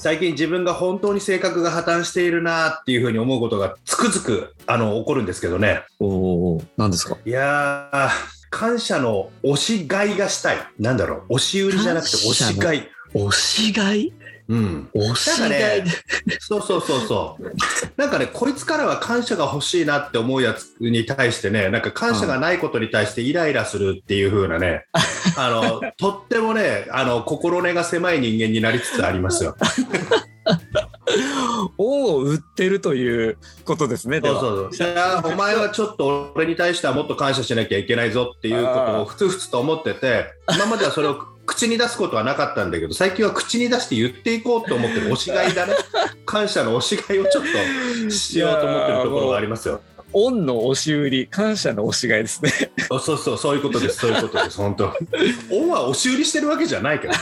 最近自分が本当に性格が破綻しているなっていうふうに思うことがつくづくあの起こるんですけどね。おお何ですか？いやー感謝の押し買いがしたい。なんだろう？押し売りじゃなくて押し買い。押し買い？うん押しいねそうそうそうそう。なんかね、こいつからは感謝が欲しいなって思うやつに対してね、なんか感謝がないことに対してイライラするっていう風なね、あの、とってもね、あの、心根が狭い人間になりつつありますよ。王 を売ってるということですねでそうはそうそう。お前はちょっと俺に対してはもっと感謝しなきゃいけないぞっていうことをふつふつと思ってて、今まではそれを口に出すことはなかったんだけど、最近は口に出して言っていこうと思ってる押し買いだね。感謝の押し買いをちょっとしようと思ってるところがありますよ。恩の押し売り感謝の押し買いですね。あそうそう、そういうことです、そういうことです、本当。恩は押し売りしてるわけじゃないけどね。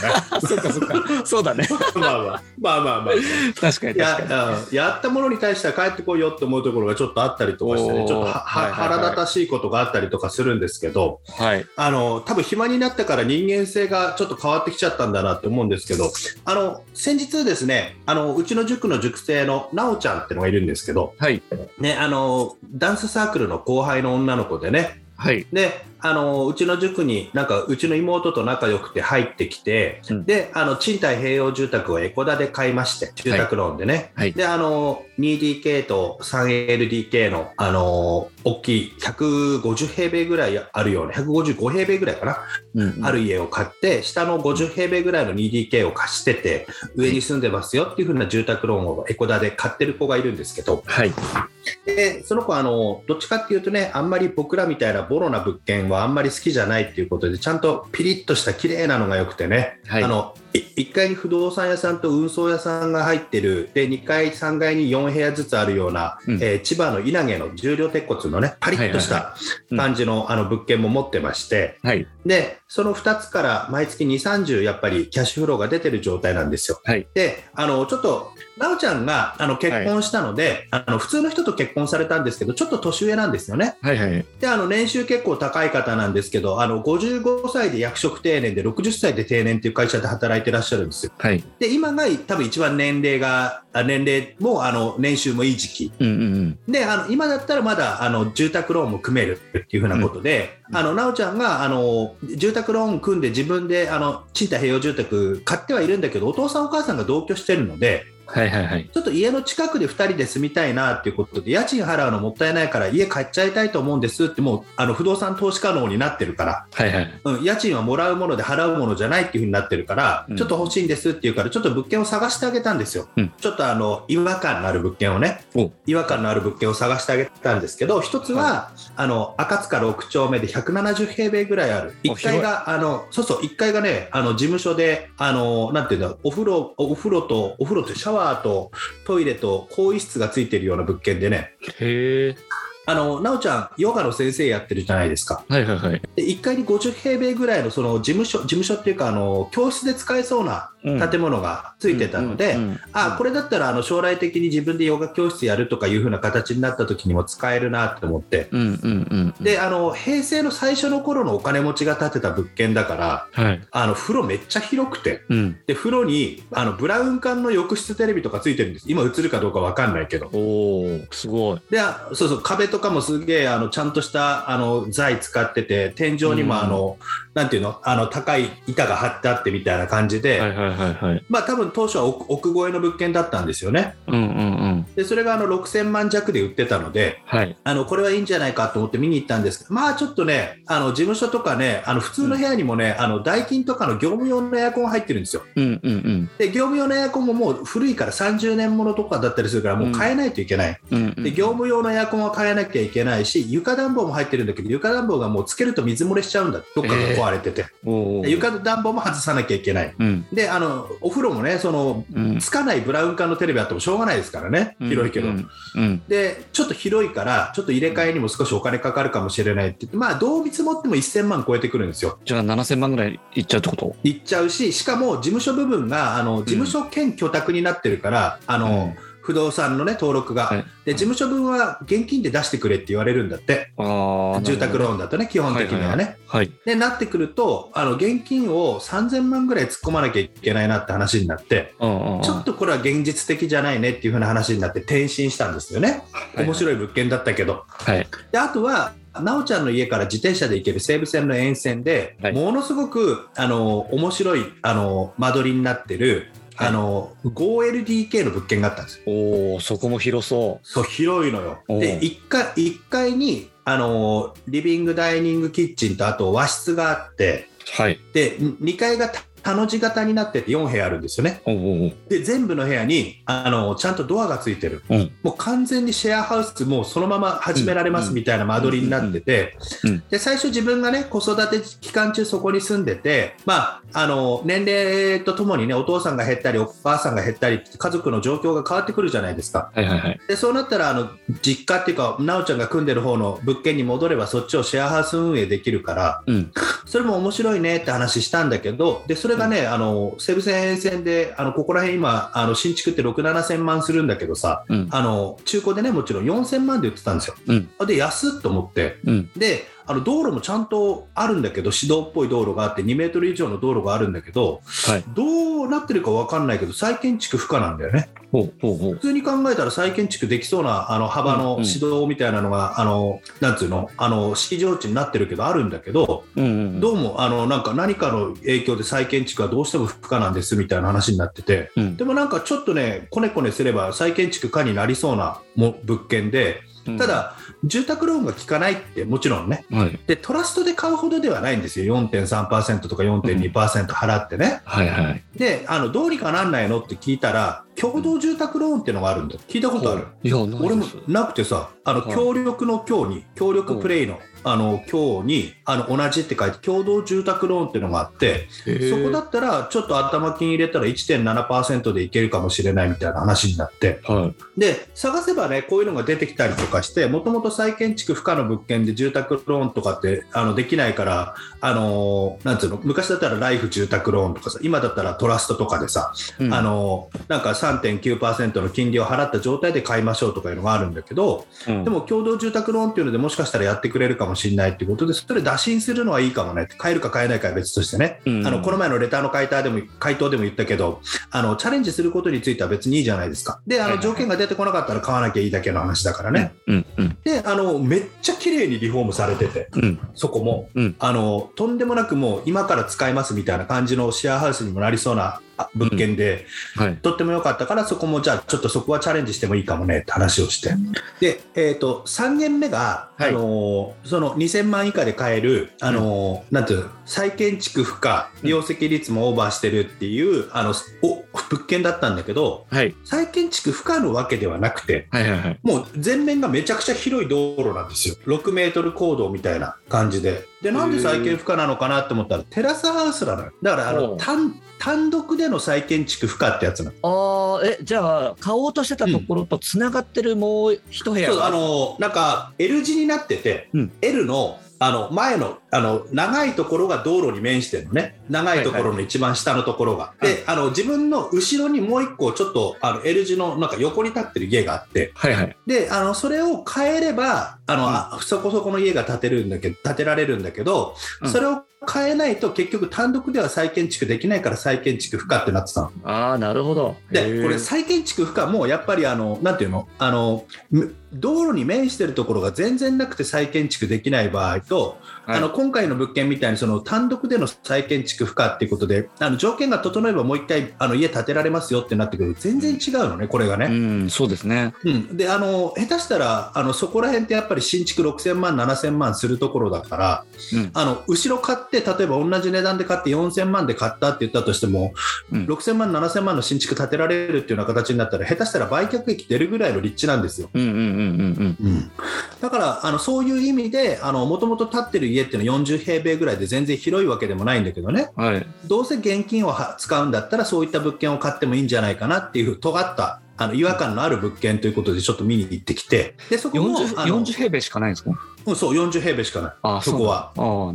そっかそっか。そうだね。まあまあ、まあまあまあ。確かにいややったものに対しては帰ってこいよって思うところがちょっとあったりとかしてね、ちょっと腹立たしいことがあったりとかするんですけど、はい。あの多分暇になったから人間性がちょっと変わってきちゃったんだなって思うんですけど、あの先日ですね、あのうちの塾の塾生のなおちゃんってのがいるんですけど、はい。ね、あのダンスサークルの後輩の女の子でね、はい。であのうちの塾になんかうちの妹と仲良くて入ってきて、うん。であの賃貸併用住宅をエコダで買いまして住宅ローンでね、はい。であの 2DK と 3LDK のあの大きい150平米ぐらいあるような155平米ぐらいかな、うんある家を買って下の50平米ぐらいの 2DK を貸してて上に住んでますよっていう風な住宅ローンをエコダで買ってる子がいるんですけど、はい。でその子あのどっちかっていうとねあんまり僕らみたいなボロな物件はあんまり好きじゃないっていうことでちゃんとピリッとした綺麗なのが良くてね、はい。あの1階に不動産屋さんと運送屋さんが入ってる。で2階3階に4部屋ずつあるような、うん。えー千葉の稲毛の重量鉄骨のねパリッとしはいたうん。感じの,、あの物件も持ってまして。はい。でその2つから毎月2 3 0やっぱりキャッシュフローが出てる状態なんですよ。はい。であのちょっとなおちゃんがあの結婚したので、あの普通の人と結婚されたんですけどちょっと年上なんですよね。はいはい。であの年収結構高い方なんですけどあの55歳で役職定年で60歳で定年っていう会社で働いてらっしゃるんですよ。はい。で今が多分一番年齢があ年齢もあの年収もいい時期。うんうんうん。であの今だったらまだあの住宅ローンも組めるっていうふうなことで、あのなおちゃんがあの住宅ローン組んで自分であの賃貸併用住宅買ってはいるんだけどお父さんお母さんが同居してるのではいはいはい。ちょっと家の近くで2人で住みたいなっていうことで家賃払うのもったいないから家買っちゃいたいと思うんですってもうあの不動産投資可能になってるから、はいはい。うん、家賃はもらうもので払うものじゃないっていうふうになってるから、うん。ちょっと欲しいんですっていうからちょっと物件を探してあげたんですよ、うん。ちょっとあの違和感のある物件をね。お。違和感のある物件を探してあげたんですけど一つは、あの赤塚6丁目で170平米ぐらいある。1階があのそうそう1階がねあの事務所であのなんていうんだお風呂お風呂とお風呂とシャワーとトイレと更衣室がついてるような物件でね。へえあのなおちゃんヨガの先生やってるじゃないですか。はいはいはい。で1階に50平米ぐらいのその事務所事務所っていうかあの教室で使えそうな建物がついてたので、あこれだったらあの将来的に自分でヨガ教室やるとかいう風な形になった時にも使えるなと思って。うんうんうんであの平成の最初の頃のお金持ちが建てた物件だからはい。あの風呂めっちゃ広くて。うん。で風呂にあのブラウン管の浴室テレビとかついてるんです。今映るかどうかわかんないけど。おおすごい。であそうそう壁とかもすげえあのちゃんとしたあの材使ってて天井にうん。もあの、なんていうの？あの高い板が張ってあってみたいな感じで、はいはいはいはい。まあ多分当初は奥奥越えの物件だったんですよね。うんうんうんでそれがあの6000万弱で売ってたので、はい。あのこれはいいんじゃないかと思って見に行ったんですけど、まあちょっとね、あの事務所とかね、あの普通の部屋にもね、あのダイキンとかの業務用のエアコンが入ってるんですよ。うんうんで、業務用のエアコンももう古いから30年ものとかだったりするから、もう変えないといけない。うん。うんうんで、業務用のエアコンは変えなきゃいけないし、床暖房も入ってるんだけど、床暖房がもうつけると水漏れしちゃうんだ、どっかが壊れてて。おーで床暖房も外さなきゃいけない。うん。で、あのお風呂もね、そのうん。つかないブラウン管のテレビあってもしょうがないですからね、広いけど。うん。うん。で、ちょっと広いから、ちょっと入れ替えにも少しお金かかるかもしれないって言って、まあ、同率持っても1000万超えてくるんですよ。じゃあ7000万ぐらいいっちゃうってこと？いっちゃうし、しかも事務所部分が、あの事務所兼居宅になってるから、あの、不動産のね、登録が、はいで、事務所分は現金で出してくれって言われるんだって。住宅ローンだとね、基本的にはね。はい。で、なってくると、あの、現金を3000万ぐらい突っ込まなきゃいけないなって話になって。ちょっとこれは現実的じゃないねっていう風な話になって転身したんですよね。面い。白い物件だったけど。はい。であとは、なおちゃんの家から自転車で行ける西武線の沿線で、はいものすごくあの面白いあの間取りになってる、はいあの 5LDK の物件があったんですよ。おお、そこも広そそう広いのよ。で1階 ,1 階にあのリビングダイニングキッチンとあと和室があってう。はい。で2階が田の字型になってて4部屋あるんですよね。おうおうで全部の部屋にあのちゃんとドアがついてる。うん。もう完全にシェアハウスもうそのまま始められますみたいな間取りになっててで最初自分がね子育て期間中そこに住んでて、まあ、あの年齢とともにねお父さんが減ったりお母さんが減ったり家族の状況が変わってくるじゃないですか。はいはいはい。でそうなったらあの実家っていうか奈緒ちゃんが組んでる方の物件に戻ればそっちをシェアハウス運営できるからうん。それも面白いねって話したんだけどでそれがね、あの西武線沿線であのここら辺今あの新築って6 7千万するんだけどさうん。あの中古でねもちろん4000万で売ってたんですよ。うん。で安っと思ってうん。であの道路もちゃんとあるんだけど市道っぽい道路があって2メートル以上の道路があるんだけどはい。どうなってるか分かんないけど再建築不可なんだよね普。通に考えたら再建築できそうなあの幅うんうんの市道みたいなのが、あのなんつうのあの式場地になってるけどあるんだけどうんうん。どうもあのなんか何かの影響で再建築はどうしても不可なんですみたいな話になっててうん。でもなんかちょっとねこねこねすれば再建築可になりそうなも物件でただ、住宅ローンが効かないってもちろんね。はい。でトラストで買うほどではないんですよ。4.3%とか4.2%払ってね、はいはい。であのどうにかなんないのって聞いたら共同住宅ローンっていうのがあるんだよ。聞いたことある？いや、ないです。俺もなくてさあのはい。協力の協に協力プレイのあの協にあの同じって書いて共同住宅ローンっていうのがあってそこだったらちょっと頭金入れたら1.7%でいけるかもしれないみたいな話になって。はい。で探せばねこういうのが出てきたりとかしてもともと再建築不可の物件で住宅ローンとかってあのできないからあのーなんつうの昔だったらライフ住宅ローンとかさ今だったらトラストとかでさ、うん。あのーなんか3.9%の金利を払った状態で買いましょうとかいうのがあるんだけどうん。でも共同住宅ローンっていうのでもしかしたらやってくれるかもしれないっていうことでそれ打診するのはいいかもね。って買えるか買えないかは別としてね、うん。あのこの前のレターの回答でも回答でも言ったけどあのチャレンジすることについては別にいいじゃないですか。であの条件が出てこなかったら買わなきゃいいだけの話だからね、うんうんであのめっちゃ綺麗にリフォームされててうん。そこも、うん。あのとんでもなくもう今から使えますみたいな感じのシェアハウスにもなりそうなあ物件で、はい。とっても良かったからそこもじゃあちょっとそこはチャレンジしてもいいかもねって話をして。で、えー、と3軒目が、はい。あのーその2000万以下で買える、あのーなんていうの再建築不可利用席率もオーバーしてるっていうあのお物件だったんだけどはい。再建築不可のわけではなくてはいはいはい。もう全面がめちゃくちゃ広い道路なんですよ。6メートル高度みたいな感じででなんで再建不可なのかなって思ったらテラスハウスなのよ。だからあの単単独での再建築不可ってやつなの。ああえじゃあ買おうとしてたところとつながってるもう一部屋そうあがのなんか L 字になってて、うん。L のあの前のあの長いところが道路に面してるのね。長いところの一番下のところが、はいであの自分の後ろにもう一個ちょっとあの L 字のなんか横に立ってる家があって。はいはい。であのそれを変えればあの、うん。あそこそこの家が建てるんだけど建てられるんだけど、うん。それを変えないと結局単独では再建築できないから再建築不可ってなってたの。ああなるほど。でこれ再建築不可もやっぱりあのなんていうの？あのむ道路に面してるところが全然なくて再建築できない場合とはいあの今回の物件みたいにその単独での再建築不可っていうことであの条件が整えばもう一回あの家建てられますよってなってくると全然違うのねこれがね。うん、そうですね。うん、であの下手したらあのそこら辺ってやっぱり新築6000万7000万するところだからうん、あの後ろ買って例えば同じ値段で買って4000万で買ったって言ったとしても、うん6000万7000万の新築建てられるっていうような形になったら下手したら売却益出るぐらいの立地なんですよ。うん、うん、だからあのそういう意味でもともと建ってる家っていうのは40平米ぐらいで全然広いわけでもないんだけどねうん。はい。どうせ現金をは使うんだったらそういった物件を買ってもいいんじゃないかなっていう尖ったあの違和感のある物件ということでちょっと見に行ってきてでそこも40あの40平米しかないんですか？うんそう40平米しかない。あそこは。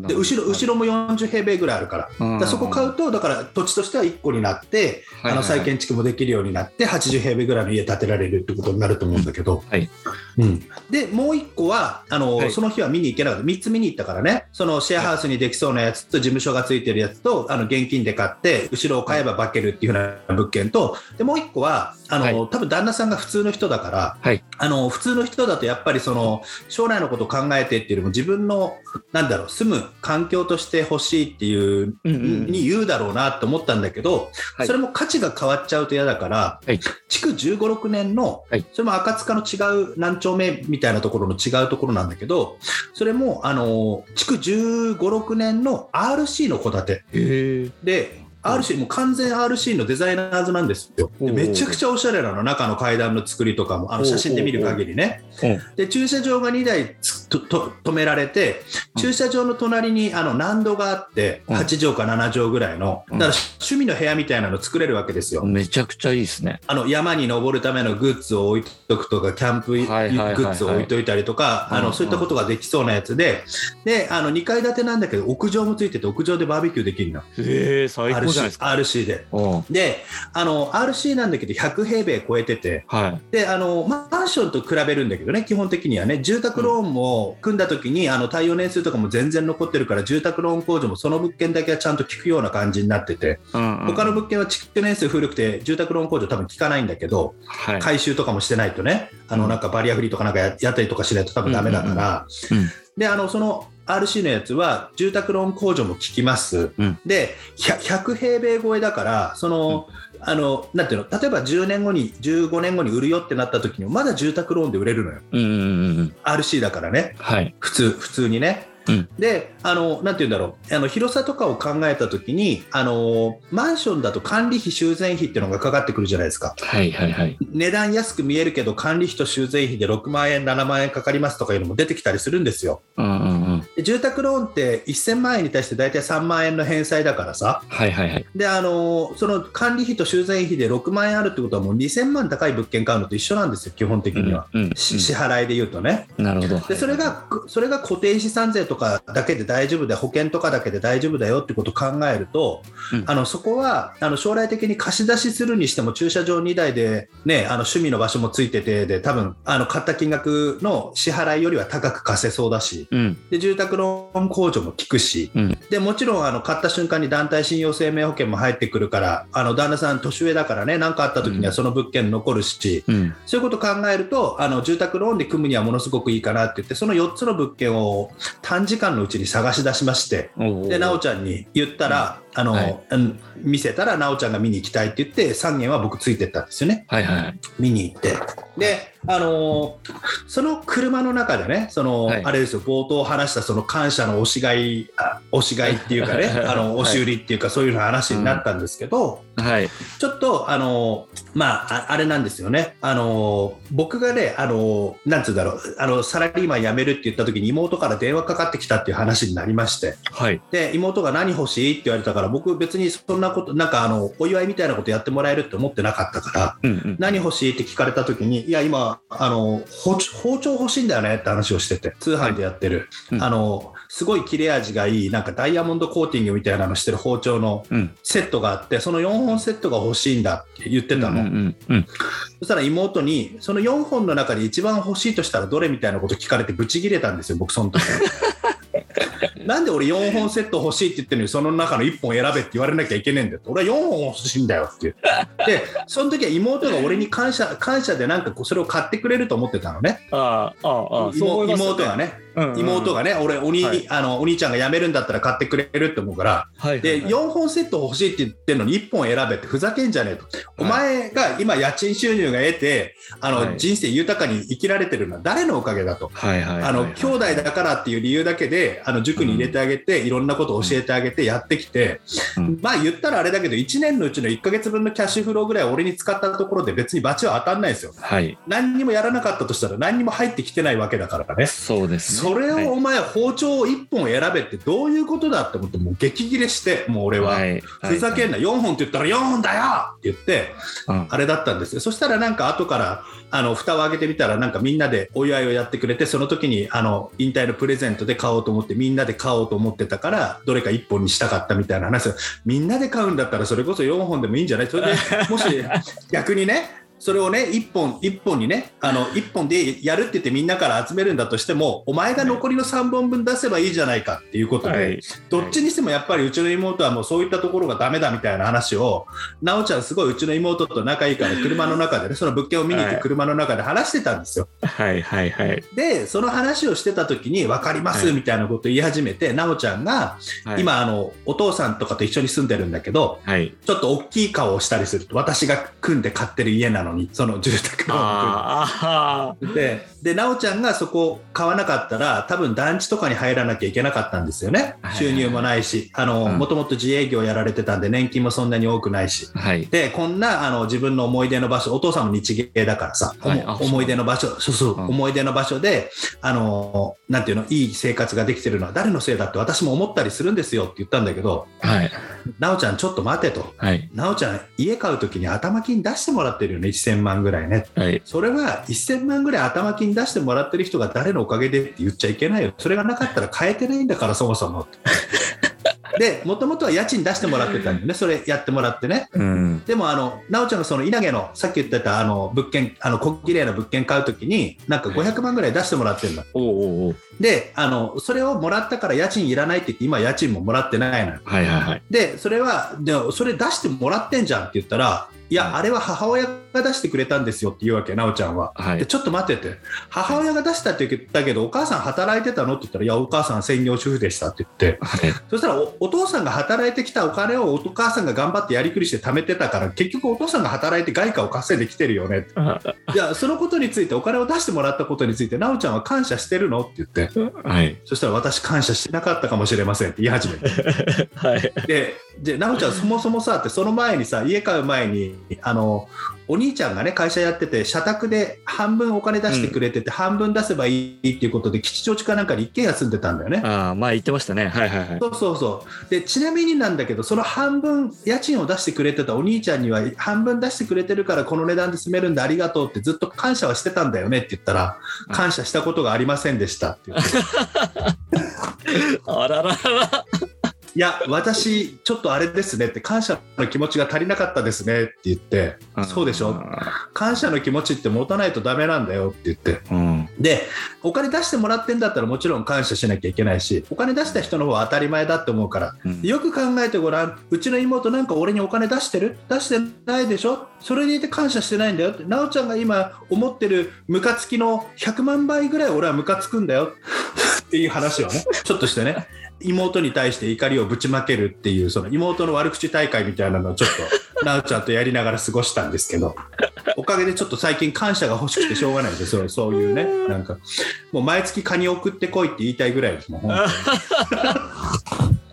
で後ろ後ろも40平米ぐらいあるから。だからそこ買うとだから土地としては1個になってあの再建築もできるようになって80平米ぐらいの家建てられるってことになると思うんだけど、はい。うん、でもう1個はあの、はい。その日は見に行けなかった。3つ見に行ったからね。そのシェアハウスにできそうなやつと事務所がついてるやつとあの現金で買って後ろを買えば化けるっていうような物件とでもう1個はあの、はい。多分旦那さんが普通の人だから、はい。あの普通の人だとやっぱりその将来のことを考えてっていうよりも自分のなんだろう住む環境として欲しいっていうに言うだろうなって思ったんだけど、はい。それも価値が変わっちゃうと嫌だから、はい。築1 5 6年の、はい。それも赤塚の違う何丁目みたいなところの違うところなんだけどそれもあの築1 5 6年の RC の戸建て。で RC もう完全 RC のデザイナーズなんですよ。でめちゃくちゃおしゃれなの。中の階段の作りとかもあの写真で見る限りね。で駐車場が2台止められてうん駐車場の隣にあの難度があってうん8畳か7畳ぐらいのうんだから趣味の部屋みたいなの作れるわけですよ。めちゃくちゃいいですね。あの山に登るためのグッズを置いとくとかキャンプグッズを置いといたりとかあのそういったことができそうなやつでであの2階建てなんだけど屋上もついてて屋上でバーベキューできるのへえ、最高じゃないですか。RC で。うんであの RC なんだけど100平米超えててはい。であのマンションと比べるんだけどね基本的にはね住宅ローンも組んだ時に、あの耐用年数とかも全然残ってるから住宅ローン控除もその物件だけはちゃんと効くような感じになっててうんうん。他の物件は築年数古くて住宅ローン控除多分効かないんだけどはい。改修とかもしてないとねあのうん。なんかバリアフリーとかなんかややったりとかしないと多分ダメだから、うんうんうん。であのその RC のやつは住宅ローン控除も効きます、うんで 100, 100平米超えだからその、あのなんていうの例えば10年後に15年後に売るよってなった時にもまだ住宅ローンで売れるのようんうんうんうん。RC だからねはい。普通普通にね。うんであのなんて言うんだろうあの広さとかを考えた時にあのマンションだと管理費修繕費っていうのがかかってくるじゃないですかはいはいはい。値段安く見えるけど管理費と修繕費で6万円7万円かかりますとかいうのも出てきたりするんですようんうんうん。で住宅ローンって1000万円に対して大体3万円の返済だからさ。はいはいはい。であのその管理費と修繕費で6万円あるってことはもう2000万高い物件買うのと一緒なんですよ基本的には、うんうんし支払いで言うとね。なるほど。でそれがそれが固定資産税とかだけで大丈夫で保険とかだけで大丈夫だよってことを考えると、うん。あのそこはあの将来的に貸し出しするにしても駐車場2台で、ね、あの趣味の場所もついててで多分あの買った金額の支払いよりは高く貸せそうだしうん。で住宅ローン控除も効くし、うん。でもちろんあの買った瞬間に団体信用生命保険も入ってくるからあの旦那さん年上だからね何かあった時にはその物件残るし、うん。そういうことを考えるとあの住宅ローンで組むにはものすごくいいかなって言ってその4つの物件を短時間のうちに探し出しましてで奈緒ちゃんに言ったら、あのはいうん見せたら奈緒ちゃんが見に行きたいって言って3軒は僕ついてったんですよねはいはいはい。見に行ってであのーその車の中でねその、はいあれですよ冒頭話したその感謝の押し買いあ押し買いっていうかね あの押し売りっていうか、そういう話になったんですけど、はい。ちょっと、あのまあ、ああれなんですよね。あの僕がね、あのなんつうんだろう、あの、サラリーマン辞めるって言った時に妹から電話かかってきたっていう話になりまして、はい。で、妹が何欲しいって言われたから、僕別にそんなこと、なんかあの、お祝いみたいなことやってもらえるって思ってなかったから、うんうん。何欲しいって聞かれた時に、いや、今、あの、包丁包丁欲しいんだよねって話をしてて、通販でやってる、うんあの、すごい切れ味がいい、なんかダイヤモンドコーティングみたいなのしてる包丁のうん。セットがあって、その4本セットが欲しいんだって言ってたの。うんうんうん。そしたら妹に、その4本の中で一番欲しいとしたらどれみたいなこと聞かれてブチ切れたんですよ、僕その時。なんで俺4本セット欲しいって言ってるのに、その中の1本選べって言われなきゃいけねえんだよって。俺は4本欲しいんだよっていう。で、その時は妹が俺に感謝、感謝でなんかこうそれを買ってくれると思ってたのね。ああ、ああ、妹がね。うんうん妹がね、俺おに、はい。あのお兄ちゃんが辞めるんだったら買ってくれるって思うから、はいで、はいはい。4本セット欲しいって言ってるのに1本選べってふざけんじゃねえと。お前が今家賃収入が得て、あの、はい。人生豊かに生きられてるのは誰のおかげだと。はいはいはいあの兄弟だからっていう理由だけであの塾に入れてあげて、いろんなことを教えてあげてやってきて、うん。まあ言ったらあれだけど1年のうちの1ヶ月分のキャッシュフローぐらい俺に使ったところで別にバチは当たんないですよ。はい。何にもやらなかったとしたら何にも入ってきてないわけだからね。そうですねそれはい。をお前包丁を1本選べってどういうことだって思ってもう激切れしてもう俺は、はい。ふざけんな、4本って言ったら4本だよって言って、うん。あれだったんですよ。そしたらなんか後から、あの、蓋を開けてみたら、なんかみんなでお祝いをやってくれて、その時に、あの、引退のプレゼントで買おうと思って、みんなで買おうと思ってたから、どれか1本にしたかったみたいな話を。みんなで買うんだったら、それこそ4本でもいいんじゃない？それで、もし逆にね、それをね、1本、一本にね、あの、1本でやるって言ってみんなから集めるんだとしても、お前が残りの3本分出せばいいじゃないかっていうことで、はい。どっちにしてもやっぱりうちの妹はもうそういったところがダメだみたいな話を、なおちゃんすごいうちの妹と仲いいから 車の中でね、その物件を見に行って車の中で話してたんですよ。はい。はい。はい。で、その話をしてた時に分かりますはい。みたいなことを言い始めて、なおちゃんがはい。今あの、お父さんとかと一緒に住んでるんだけど、はい。ちょっと大きい顔をしたりすると、私が組んで買ってる家なのに、その住宅ロー。ンでで、で、なおちゃんがそこを買わなかったら、多分団地とかに入らなきゃいけなかったんですよね。はい。収入もないし、もともと自営業やられてたんで、年金もそんなに多くないし。あはい。で、こんなあの自分の思い出の場所、お父さんも日芸だからさ、はい。思い出の場所、そうそう、うん。思い出の場所で、あの、なんていうの、いい生活ができてるのは誰のせいだって私も思ったりするんですよって言ったんだけど、はい。なおちゃんちょっと待てと。はい。なおちゃん、家買うときに頭金出してもらってるよね、1000万ぐらいね。はいそれは1000万ぐらい頭金出してもらってる人が誰のおかげでって言っちゃいけないよ。それがなかったら変えてないんだから、そもそも。で、もともとは家賃出してもらってたんだよね、それやってもらってね。うんでも、あの、なおちゃんがその稲毛の、さっき言ってた、あの、物件、あの、小綺麗な物件買うときに、なんか500万ぐらい出してもらってるの。おうおうおうで、あの、それをもらったから家賃いらないって言って、今家賃ももらってないのよ。はいはいはいで、それは、でもそれ出してもらってんじゃんって言ったら、いや、あれは母親が出してくれたんですよって言うわけ、なおちゃんは。はい。でちょっと待ってて、母親が出したって言ったけど、お母さん働いてたのって言ったら、いや、お母さん専業主婦でしたって言って、はい。そしたらおお父さんが働いてきたお金をお母さんが頑張ってやりくりして貯めてたから、結局お父さんが働いて外貨を稼いできてるよね。いや、そのことについて、お金を出してもらったことについて、なおちゃんは感謝してるのって言って、はい。そしたら私感謝してなかったかもしれませんって言い始めて。はい。で、で、なおちゃん、そもそもさ、って、その前にさ、家買う前に、あの、お兄ちゃんがね、会社やってて、社宅で半分お金出してくれてて、半分出せばいいっていうことで、吉祥寺かなんかに一軒家住んでたんだよね。ああまあ言ってましたねはいはいはいそうそうそう。で、ちなみになんだけど、その半分、家賃を出してくれてたお兄ちゃんには、半分出してくれてるから、この値段で住めるんでありがとうってずっと感謝はしてたんだよねって言ったら、感謝したことがありませんでしたって言って。あららららいや、私、ちょっとあれですねって、感謝の気持ちが足りなかったですねって言って、そうでしょ？感謝の気持ちって持たないとダメなんだよって言って。うん。で、お金出してもらってんだったらもちろん感謝しなきゃいけないし、お金出した人の方は当たり前だって思うから、うん。よく考えてごらん、うちの妹なんか俺にお金出してる？出してないでしょ？それでいて感謝してないんだよって、なおちゃんが今思ってるムカつきの100万倍ぐらい俺はムカつくんだよっていう話をね、ちょっとしてね。妹に対して怒りをぶちまけるっていうその妹の悪口大会みたいなのをちょっとなおちゃんとやりながら過ごしたんですけどおかげでちょっと最近感謝が欲しくてしょうがないですそうそういうねなんかもう毎月カニ送ってこいって言いたいぐらいですもん本当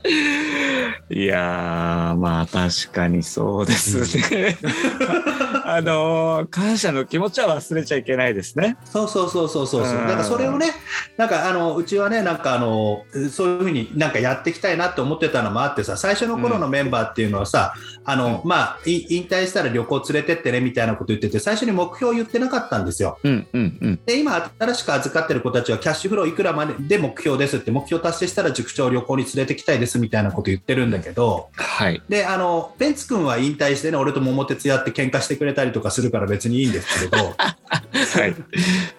に いやーまあ確かにそうですね。あのー感謝の気持ちは忘れちゃいけないですね。そうそうそうそうそうそううんなんかそれをねなんかあのうちはねなんかあのそういうふうになんかやっていきたいなって思ってたのもあってさ最初の頃のメンバーっていうのはさ、あのまあい引退したら旅行連れてってねみたいなこと言ってて最初に目標言ってなかったんですようんうんうん。で今新しく預かってる子たちはキャッシュフローいくらまでで目標ですって目標達成したら塾長旅行に連れてきたいですみたいなこと言ってるんだけどはい。であのベンツ君は引退してね俺と桃鉄やって喧嘩してくれたりとかするから別にいいんですけれど はい。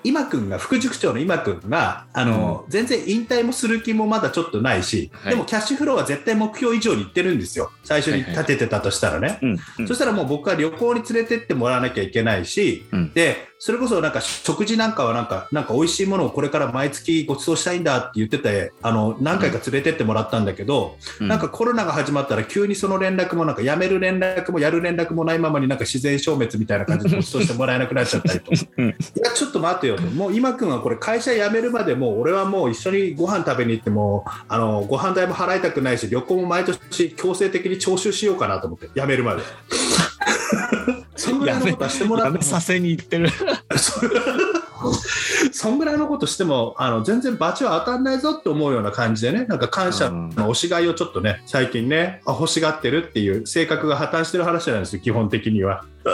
今君が副塾長の今君があの、全然引退もする気もまだちょっとないし、はい。でもキャッシュフローは絶対目標以上にいってるんですよ。最初に立ててたとしたらね、うんうん。そしたらもう僕は旅行に連れてってもらわなきゃいけないし、うんうん。でそれこそなんか食事なんかはなんかなんか美味しいものをこれから毎月ご馳走したいんだって言っててあの何回か連れてってもらったんだけど、うん。なんかコロナが始まったら急にその連絡もなんかやめる連絡もやる連絡もないままになんか自然消滅みたいな感じでご馳走してもらえなくなっちゃったりと うん。いやちょっと待ってよと。もう今君はこれ会社辞めるまでもう俺はもう一緒にご飯食べに行ってもあのご飯代も払いたくないし旅行も毎年強制的に徴収しようかなと思って辞めるまで。そんぐらいのことはしてもらやってめさせに行ってる。そんぐらいのことしてもあの全然罰は当たんないぞって思うような感じでねなんか感謝の押し買いをちょっとね最近ねあ欲しがってるっていう性格が破綻してる話なんですよ基本的には。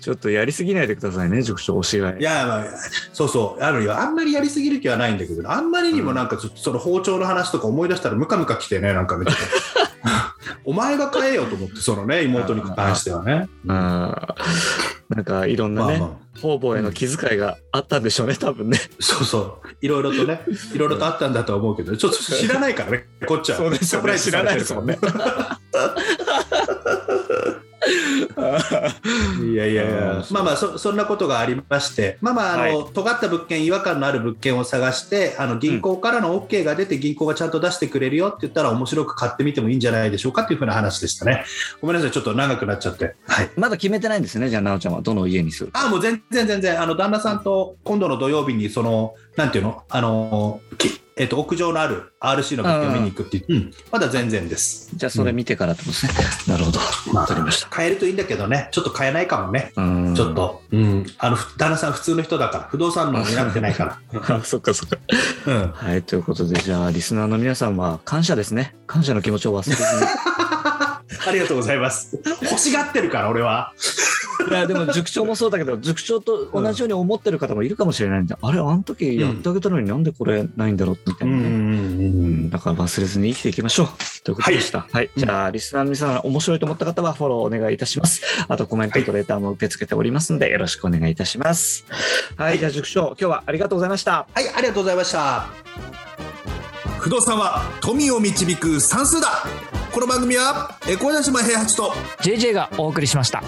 ちょっとやりすぎないでくださいね、塾長、おしがい。いや、まあ、そうそうあるよあんまりやりすぎる気はないんだけどあんまりにもなんかちょっとその包丁の話とか思い出したらムカムカ来てねなんかめっちゃお前が買えよと思ってそのね妹に関してはね。あーなんかいろんなね、まあまあ。方々への気遣いがあったんでしょうね、多分ね。そうそう。いろいろとね いろいろとあったんだとは思うけどちょっと知らないからねこっちは。そうですよね。知らないですもんね いやいやいあやー、まあまあそ、そんなことがありまして、まあまあ、あの、尖った物件、違和感のある物件を探して、あの銀行からの OK が出て、銀行がちゃんと出してくれるよって言ったら、面白く買ってみてもいいんじゃないでしょうかっていうふうな話でしたね。ごめんなさい、ちょっと長くなっちゃって。はい。まだ決めてないんですね、じゃあ、なおちゃんは。どの家にするあもう全然全然、あの旦那さんと今度の土曜日に、その、なんていうの、あの、きえっと、屋上のある RC の物件を見に行くっていう、うん、まだ全然です。じゃあ、それ見てからってことですね。なるほど。まあわかりました。買えるといいんだけどね、ちょっと買えないかもね。うんちょっ。と、うん、あのふ旦那さん普通の人だから、不動産のになってないか あそっかそっか。ら。うん。はい、ということで、じゃあ、リスナーの皆さんは感謝ですね。感謝の気持ちを忘れずに。ありがとうございます。欲しがってるから、俺は。いやでも塾長もそうだけど塾長と同じように思ってる方もいるかもしれないんで、あれあの時やってあげたのになんでこれないんだろうみたいなね、うんだから忘れずに生きていきましょうということでした。はい。じゃあ、リスナーの皆さん、面白いと思った方はフォローお願いいたします。あと、コメントとレターも受け付けておりますので、よろしくお願いいたします。はい。じゃあ、塾長、今日はありがとうございました。はい、ありがとうございました。不動産は富を導く算数だ。この番組は、え小田島平八と、JJ がお送りしました。